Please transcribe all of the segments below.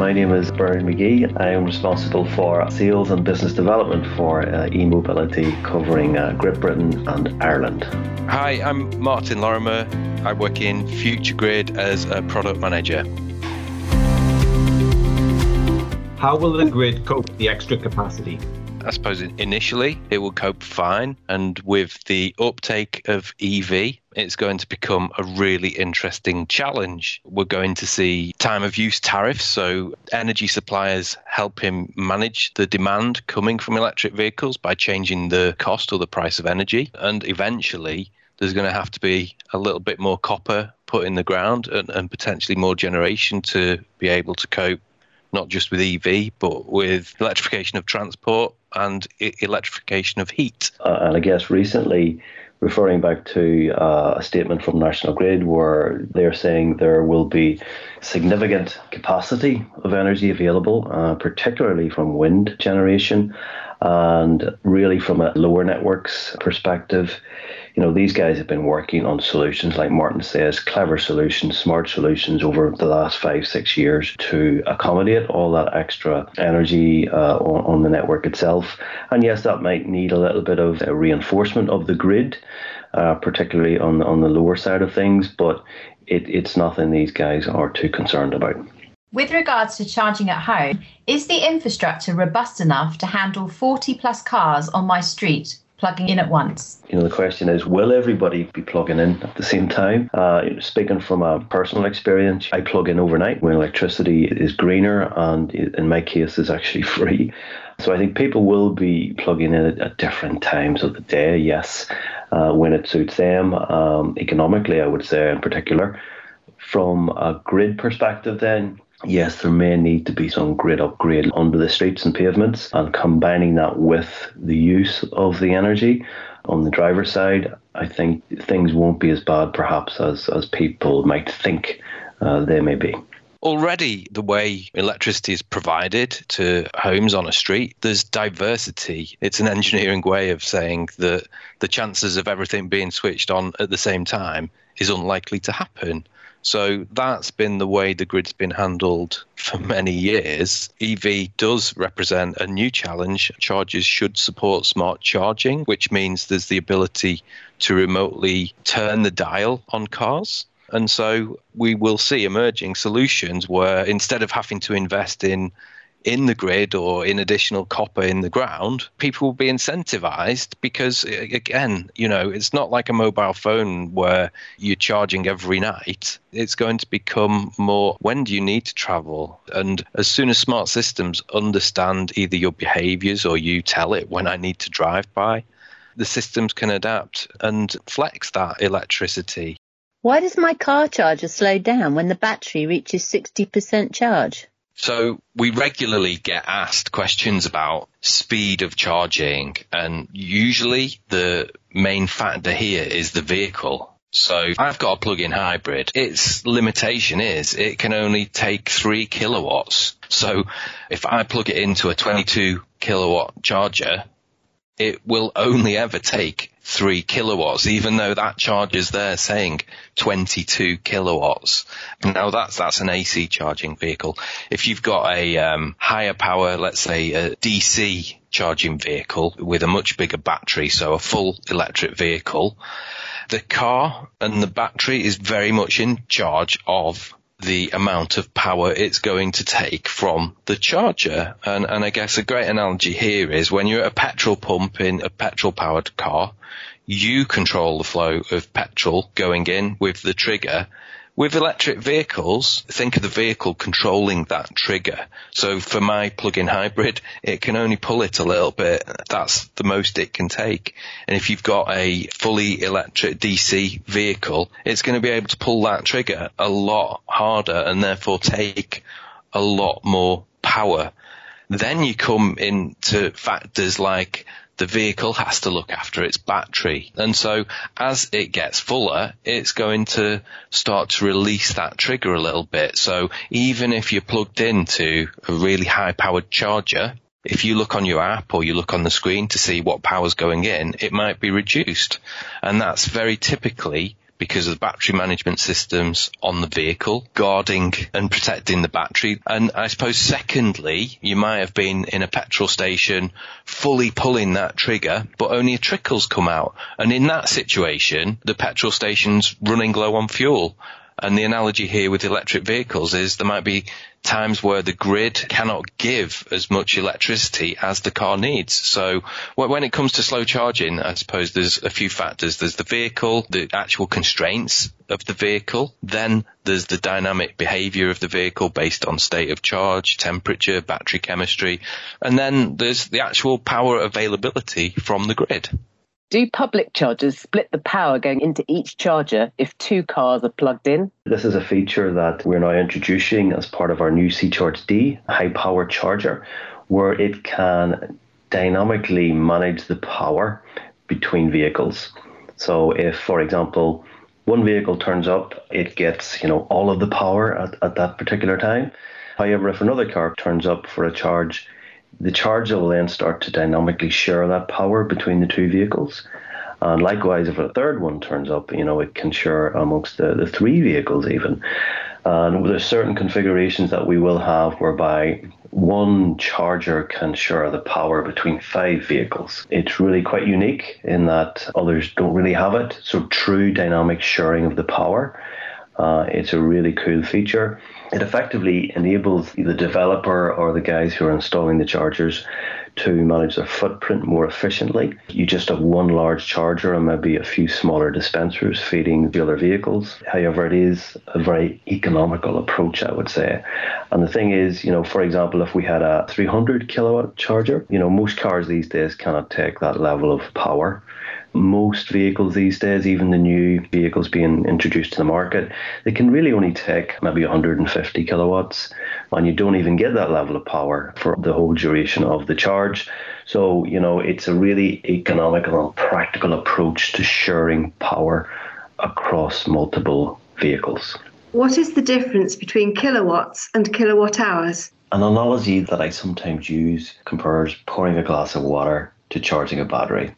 My name is Bernard McGee. I am responsible for sales and business development for uh, e-mobility covering uh, Great Britain and Ireland. Hi, I'm Martin Lorimer. I work in Future Grid as a product manager. How will the grid cope with the extra capacity? I suppose initially it will cope fine. And with the uptake of EV, it's going to become a really interesting challenge. We're going to see time of use tariffs. So energy suppliers help him manage the demand coming from electric vehicles by changing the cost or the price of energy. And eventually, there's going to have to be a little bit more copper put in the ground and, and potentially more generation to be able to cope not just with EV, but with electrification of transport and electrification of heat. Uh, and I guess recently, referring back to uh, a statement from National Grid where they're saying there will be significant capacity of energy available, uh, particularly from wind generation. And really, from a lower networks perspective, you know, these guys have been working on solutions, like Martin says, clever solutions, smart solutions over the last five, six years to accommodate all that extra energy uh, on, on, the network itself. And yes, that might need a little bit of reinforcement of the grid, uh, particularly on, on the lower side of things, but it, it's nothing these guys are too concerned about. With regards to charging at home, is the infrastructure robust enough to handle 40 plus cars on my street plugging in at once? You know, the question is, will everybody be plugging in at the same time? Uh, speaking from a personal experience, I plug in overnight when electricity is greener and in my case is actually free. So I think people will be plugging in at, different times of the day, yes, uh, when it suits them. Um, economically, I would say in particular. From a grid perspective, then, yes, there may need to be some grid upgrade under the streets and pavements, and combining that with the use of the energy on the driver's side, I think things won't be as bad perhaps as, as people might think uh, they may be. Already, the way electricity is provided to homes on a street, there's diversity. It's an engineering way of saying that the chances of everything being switched on at the same time is unlikely to happen. So that's been the way the grid's been handled for many years. EV does represent a new challenge. Chargers should support smart charging, which means there's the ability to remotely turn the dial on cars. And so we will see emerging solutions where instead of having to invest in in the grid or in additional copper in the ground, people will be incentivized because, again, you know, it's not like a mobile phone where you're charging every night. It's going to become more when do you need to travel? And as soon as smart systems understand either your behaviors or you tell it when I need to drive by, the systems can adapt and flex that electricity. Why does my car charger slow down when the battery reaches 60% charge? So we regularly get asked questions about speed of charging and usually the main factor here is the vehicle. So I've got a plug-in hybrid. Its limitation is it can only take three kilowatts. So if I plug it into a 22 kilowatt charger, it will only ever take three kilowatts, even though that charge is there saying 22 kilowatts. Now that's, that's an AC charging vehicle. If you've got a um, higher power, let's say a DC charging vehicle with a much bigger battery, so a full electric vehicle, the car and the battery is very much in charge of the amount of power it's going to take from the charger. And, and I guess a great analogy here is when you're at a petrol pump in a petrol powered car, you control the flow of petrol going in with the trigger with electric vehicles, think of the vehicle controlling that trigger. So for my plug-in hybrid, it can only pull it a little bit. That's the most it can take. And if you've got a fully electric DC vehicle, it's going to be able to pull that trigger a lot harder and therefore take a lot more power. Then you come into factors like the vehicle has to look after its battery. And so as it gets fuller, it's going to start to release that trigger a little bit. So even if you're plugged into a really high powered charger, if you look on your app or you look on the screen to see what power's going in, it might be reduced. And that's very typically because of the battery management systems on the vehicle, guarding and protecting the battery. And I suppose secondly, you might have been in a petrol station fully pulling that trigger, but only a trickle's come out. And in that situation, the petrol station's running low on fuel. And the analogy here with electric vehicles is there might be times where the grid cannot give as much electricity as the car needs. So when it comes to slow charging, I suppose there's a few factors. There's the vehicle, the actual constraints of the vehicle. Then there's the dynamic behavior of the vehicle based on state of charge, temperature, battery chemistry. And then there's the actual power availability from the grid. Do public chargers split the power going into each charger if two cars are plugged in? This is a feature that we're now introducing as part of our new SICHARGE D high power charger, where it can dynamically manage the power between vehicles. So if, for example, one vehicle turns up, it gets, you know, all of the power at, at that particular time. However, if another car turns up for a charge, the charger will then start to dynamically share that power between the two vehicles. And likewise, if a third one turns up, you know, it can share amongst the, the three vehicles even. And there's certain configurations that we will have whereby one charger can share the power between five vehicles. It's really quite unique in that others don't really have it. So true dynamic sharing of the power. Uh, it's a really cool feature. It effectively enables the developer or the guys who are installing the chargers to manage their footprint more efficiently. You just have one large charger and maybe a few smaller dispensers feeding the other vehicles. However, it is a very economical approach, I would say. And the thing is, you know, for example, if we had a 300 kilowatt charger, you know, most cars these days cannot take that level of power most vehicles these days, even the new vehicles being introduced to the market, they can really only take maybe 150 kilowatts, and you don't even get that level of power for the whole duration of the charge. So, you know, it's a really economical and practical approach to sharing power across multiple vehicles. What is the difference between kilowatts and kilowatt hours? An analogy that I sometimes use compares pouring a glass of water to charging a battery.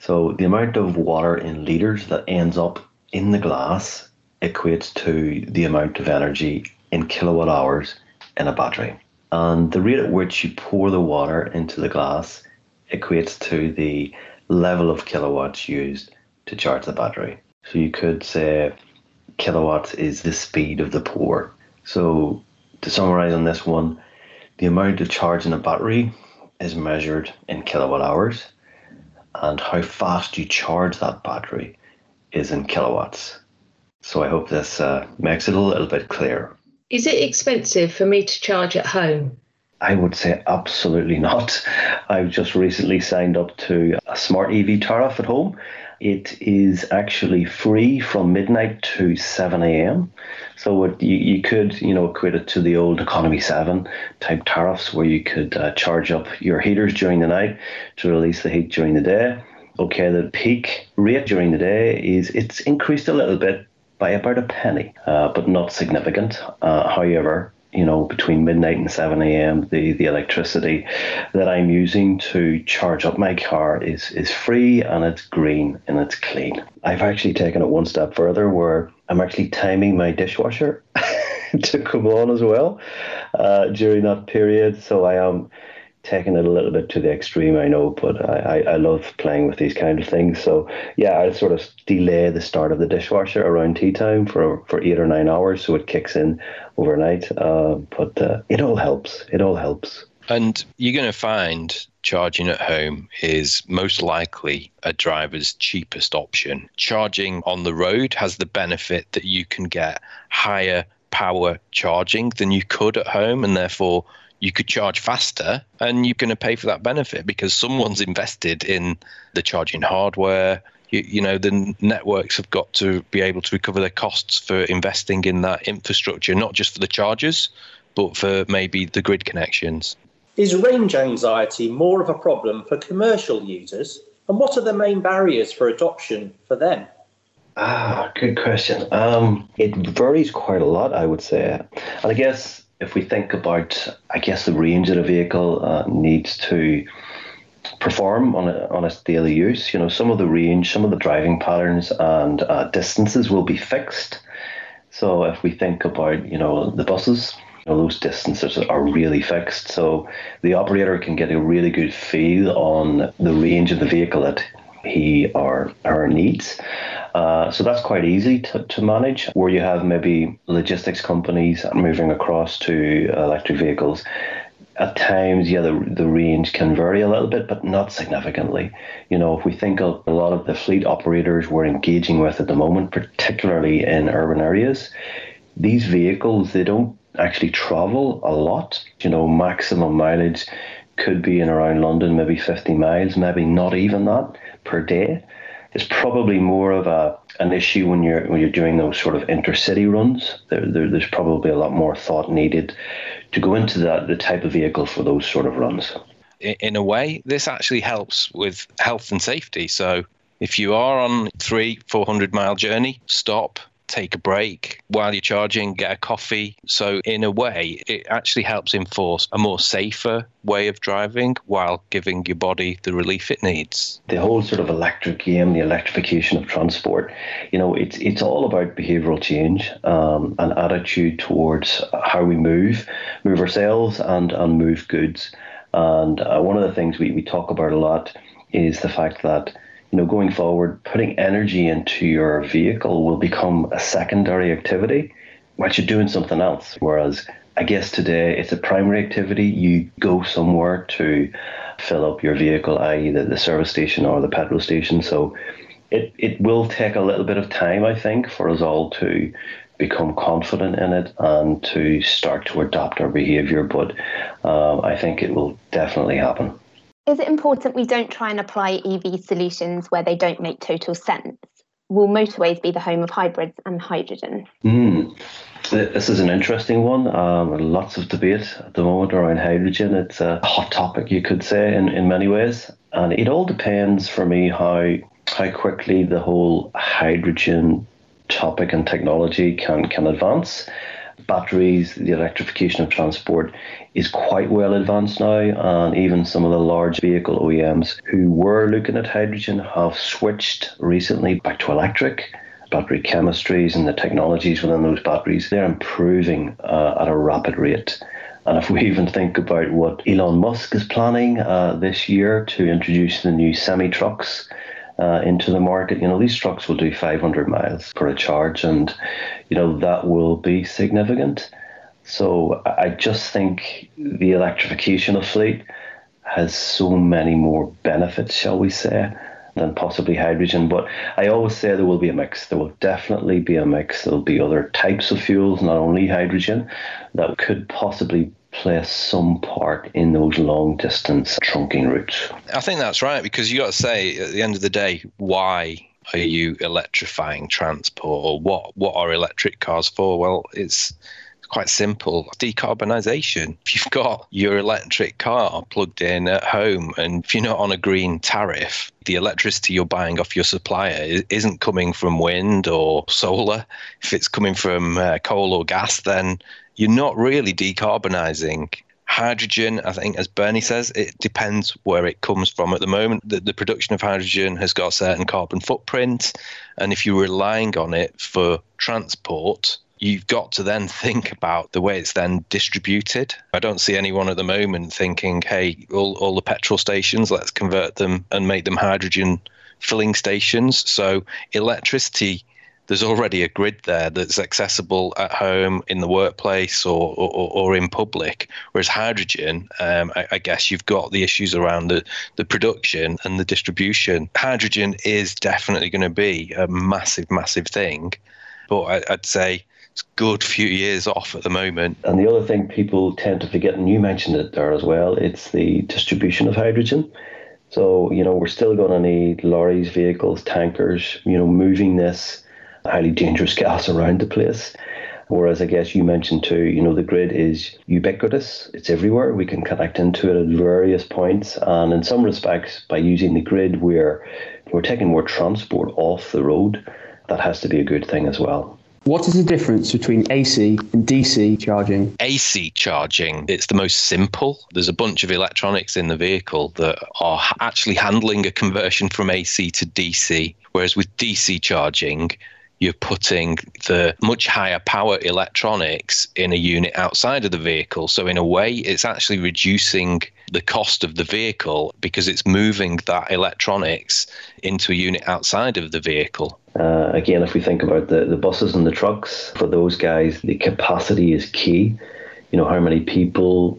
So the amount of water in litres that ends up in the glass equates to the amount of energy in kilowatt hours in a battery. And the rate at which you pour the water into the glass equates to the level of kilowatts used to charge the battery. So you could say kilowatts is the speed of the pour. So to summarize on this one, the amount of charge in a battery is measured in kilowatt hours and how fast you charge that battery is in kilowatts. So I hope this uh, makes it a little bit clearer. Is it expensive for me to charge at home? I would say absolutely not. I've just recently signed up to a smart EV tariff at home, it is actually free from midnight to 7 a.m. So it, you, you could, you know, equate it to the old Economy 7 type tariffs where you could uh, charge up your heaters during the night to release the heat during the day. Okay, the peak rate during the day is it's increased a little bit by about a penny, uh, but not significant. Uh, however, you know, between midnight and 7 a.m., the, the electricity that I'm using to charge up my car is, is free and it's green and it's clean. I've actually taken it one step further where I'm actually timing my dishwasher to come on as well uh, during that period. So I am taking it a little bit to the extreme, I know, but I, I, love playing with these kind of things. So yeah, I sort of delay the start of the dishwasher around tea time for, for eight or nine hours, so it kicks in overnight. Uh, but uh, it all helps. It all helps. And you're going to find charging at home is most likely a driver's cheapest option. Charging on the road has the benefit that you can get higher power charging than you could at home, and therefore you could charge faster and you're going to pay for that benefit because someone's invested in the charging hardware. You, you, know, the networks have got to be able to recover their costs for investing in that infrastructure, not just for the chargers, but for maybe the grid connections. Is range anxiety more of a problem for commercial users? And what are the main barriers for adoption for them? Ah, good question. Um, it varies quite a lot, I would say. And I guess if we think about, I guess the range of a vehicle uh, needs to perform on a, on its daily use. You know, some of the range, some of the driving patterns and uh, distances will be fixed. So if we think about, you know, the buses, you know, those distances are really fixed. So the operator can get a really good feel on the range of the vehicle that he or her needs. Uh, so that's quite easy to, to manage. Where you have maybe logistics companies moving across to electric vehicles, at times, yeah, the, the range can vary a little bit, but not significantly. You know, if we think of a lot of the fleet operators we're engaging with at the moment, particularly in urban areas, these vehicles, they don't actually travel a lot. You know, maximum mileage could be in around London, maybe 50 miles, maybe not even that per day. It's probably more of a an issue when you're when you're doing those sort of intercity runs. There, there, there's probably a lot more thought needed to go into that the type of vehicle for those sort of runs. In a way, this actually helps with health and safety. So if you are on three, four hundred mile journey, stop, take a break while you're charging, get a coffee. So, in a way, it actually helps enforce a more safer way of driving while giving your body the relief it needs. The whole sort of electric game, the electrification of transport, you know, it's it's all about behavioural change um, and attitude towards how we move, move ourselves and and move goods. And uh, one of the things we, we talk about a lot is the fact that you know, going forward, putting energy into your vehicle will become a secondary activity while you're doing something else. Whereas I guess today it's a primary activity. You go somewhere to fill up your vehicle, i.e., the, the service station or the petrol station. So it, it will take a little bit of time, I think, for us all to become confident in it and to start to adopt our behaviour. But um, I think it will definitely happen. Is it important we don't try and apply EV solutions where they don't make total sense? Will motorways be the home of hybrids and hydrogen? Mm. This is an interesting one. Um, lots of debate at the moment around hydrogen. It's a hot topic, you could say, in, in many ways. And it all depends for me how how quickly the whole hydrogen topic and technology can can advance batteries, the electrification of transport is quite well advanced now, and even some of the large vehicle OEMs who were looking at hydrogen have switched recently back to electric. Battery chemistries and the technologies within those batteries, they're improving uh, at a rapid rate. And if we even think about what Elon Musk is planning uh, this year to introduce the new semi trucks uh, into the market. You know, these trucks will do 500 miles for a charge, and you know that will be significant. So I just think the electrification of fleet has so many more benefits, shall we say, than possibly hydrogen. But I always say there will be a mix. There will definitely be a mix. There will be other types of fuels, not only hydrogen, that could possibly play some part in those long distance trunking routes. I think that's right because you got to say at the end of the day, why are you electrifying transport or what what are electric cars for? Well, it's quite simple decarbonisation. If you've got your electric car plugged in at home and if you're not on a green tariff, the electricity you're buying off your supplier isn't coming from wind or solar. If it's coming from uh, coal or gas, then you're not really decarbonising. Hydrogen, I think, as Bernie says, it depends where it comes from. At the moment, the, the production of hydrogen has got a certain carbon footprint. And if you're relying on it for transport, you've got to then think about the way it's then distributed. I don't see anyone at the moment thinking, hey, all, all the petrol stations, let's convert them and make them hydrogen filling stations. So electricity there's already a grid there that's accessible at home, in the workplace, or or, or in public. Whereas hydrogen, um, I, I, guess you've got the issues around the the production and the distribution. Hydrogen is definitely going to be a massive, massive thing, but I, I'd say it's good few years off at the moment. And the other thing people tend to forget, and you mentioned it there as well, it's the distribution of hydrogen. So, you know, we're still going to need lorries, vehicles, tankers, you know, moving this highly dangerous gas around the place. Whereas I guess you mentioned too, you know, the grid is ubiquitous. It's everywhere. We can connect into it at various points. And in some respects, by using the grid, we're we're taking more transport off the road. That has to be a good thing as well. What is the difference between AC and DC charging? AC charging, it's the most simple. There's a bunch of electronics in the vehicle that are actually handling a conversion from AC to DC. Whereas with DC charging, you're putting the much higher power electronics in a unit outside of the vehicle. So, in a way, it's actually reducing the cost of the vehicle because it's moving that electronics into a unit outside of the vehicle. Uh, again, if we think about the, the buses and the trucks, for those guys, the capacity is key. You know, how many people,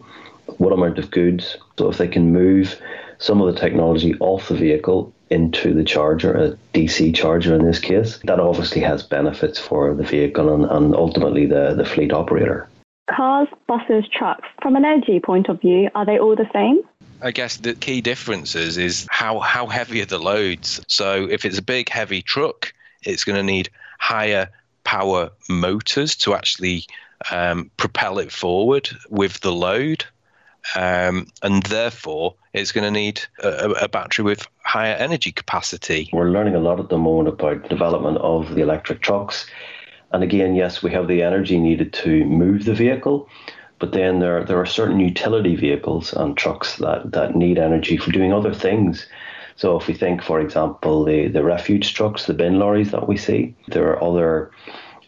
what amount of goods. So, if they can move some of the technology off the vehicle into the charger, a DC charger in this case, that obviously has benefits for the vehicle and, and ultimately the, the fleet operator. Cars, buses, trucks, from an energy point of view, are they all the same? I guess the key differences is how, how heavy are the loads. So if it's a big, heavy truck, it's going to need higher power motors to actually um, propel it forward with the load. Um, and therefore, it's going to need a, a, battery with higher energy capacity. We're learning a lot at the moment about the development of the electric trucks. And again, yes, we have the energy needed to move the vehicle, but then there, there are certain utility vehicles and trucks that, that need energy for doing other things. So if we think, for example, the, the refuge trucks, the bin lorries that we see, there are other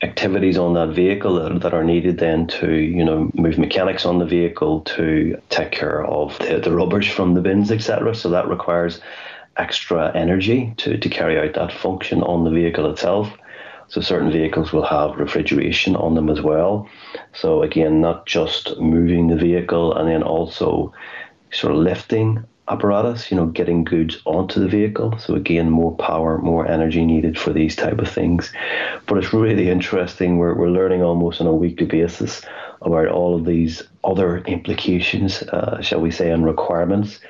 activities on that vehicle that, that, are needed then to you know move mechanics on the vehicle to take care of the, the rubbish from the bins etc so that requires extra energy to, to carry out that function on the vehicle itself. So certain vehicles will have refrigeration on them as well. So again not just moving the vehicle and then also sort of lifting apparatus, you know, getting goods onto the vehicle. So again, more power, more energy needed for these type of things. But it's really interesting. We're, we're learning almost on a weekly basis about all of these other implications, uh, shall we say, and requirements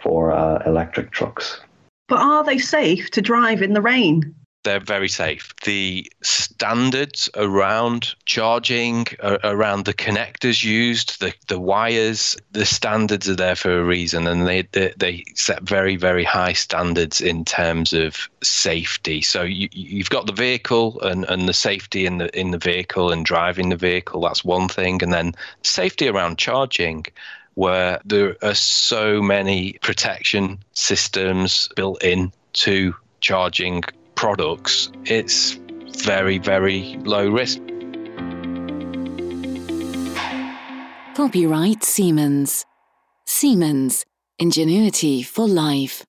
for uh, electric trucks. But are they safe to drive in the rain? They're very safe. The standards around charging, uh, around the connectors used, the, the wires, the standards are there for a reason, and they, they, they set very very high standards in terms of safety. So you, you've got the vehicle and, and the safety in the in the vehicle and driving the vehicle. That's one thing, and then safety around charging where there are so many protection systems built in to charging products, it's very, very low risk. Copyright Siemens. Siemens. Ingenuity for life.